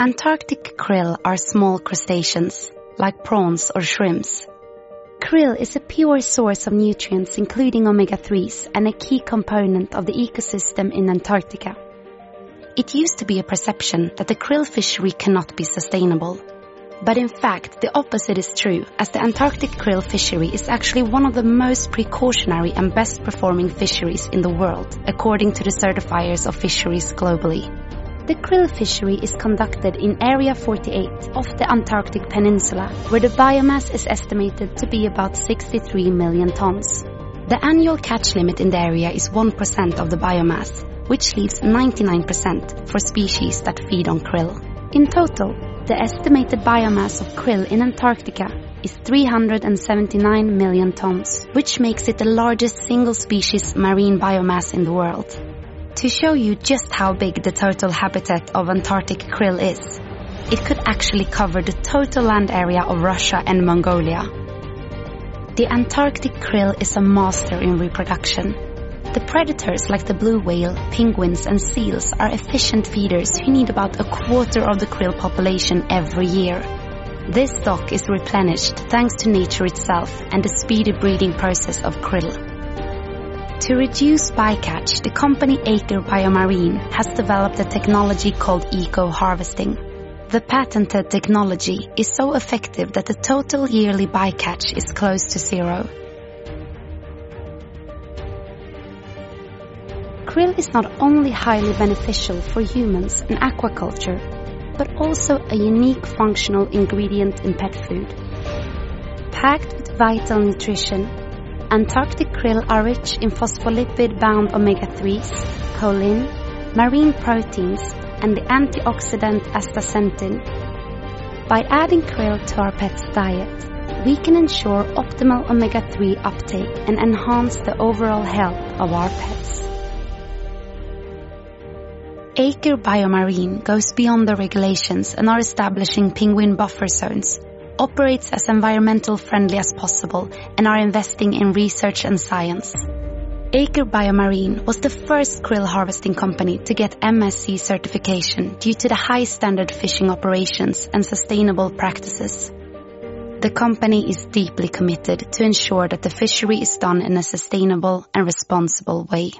Antarctic krill are small crustaceans, like prawns or shrimps. Krill is a pure source of nutrients including omega-3s and a key component of the ecosystem in Antarctica. It used to be a perception that the krill fishery cannot be sustainable. But in fact, the opposite is true, as the Antarctic krill fishery is actually one of the most precautionary and best performing fisheries in the world, according to the certifiers of fisheries globally. The krill fishery is conducted in Area 48 off the Antarctic Peninsula, where the biomass is estimated to be about 63 million tons. The annual catch limit in the area is 1% of the biomass, which leaves 99% for species that feed on krill. In total, the estimated biomass of krill in Antarctica is 379 million tons, which makes it the largest single species marine biomass in the world. To show you just how big the total habitat of Antarctic krill is, it could actually cover the total land area of Russia and Mongolia. The Antarctic krill is a master in reproduction. The predators like the blue whale, penguins and seals are efficient feeders who need about a quarter of the krill population every year. This stock is replenished thanks to nature itself and the speedy breeding process of krill. To reduce bycatch, the company Aker Biomarine has developed a technology called eco-harvesting. The patented technology is so effective that the total yearly bycatch is close to zero. Krill is not only highly beneficial for humans and aquaculture, but also a unique functional ingredient in pet food. Packed with vital nutrition, Antarctic krill are rich in phospholipid-bound omega-3s, choline, marine proteins, and the antioxidant astaxanthin. By adding krill to our pet's diet, we can ensure optimal omega-3 uptake and enhance the overall health of our pets. Aker Biomarine goes beyond the regulations and are establishing penguin buffer zones operates as environmental friendly as possible and are investing in research and science. Aker Biomarine was the first krill harvesting company to get MSC certification due to the high standard fishing operations and sustainable practices. The company is deeply committed to ensure that the fishery is done in a sustainable and responsible way.